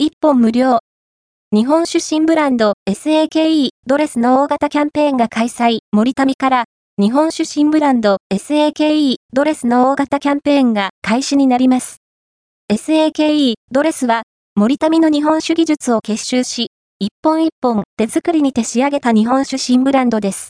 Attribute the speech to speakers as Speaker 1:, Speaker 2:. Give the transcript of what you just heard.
Speaker 1: 1本無料。日本出身ブランド SAKE ドレスの大型キャンペーンが開催。森民から日本出身ブランド SAKE ドレスの大型キャンペーンが開始になります。SAKE ドレスは森民の日本酒技術を結集し、一本一本手作りにて仕上げた日本出身ブランドです。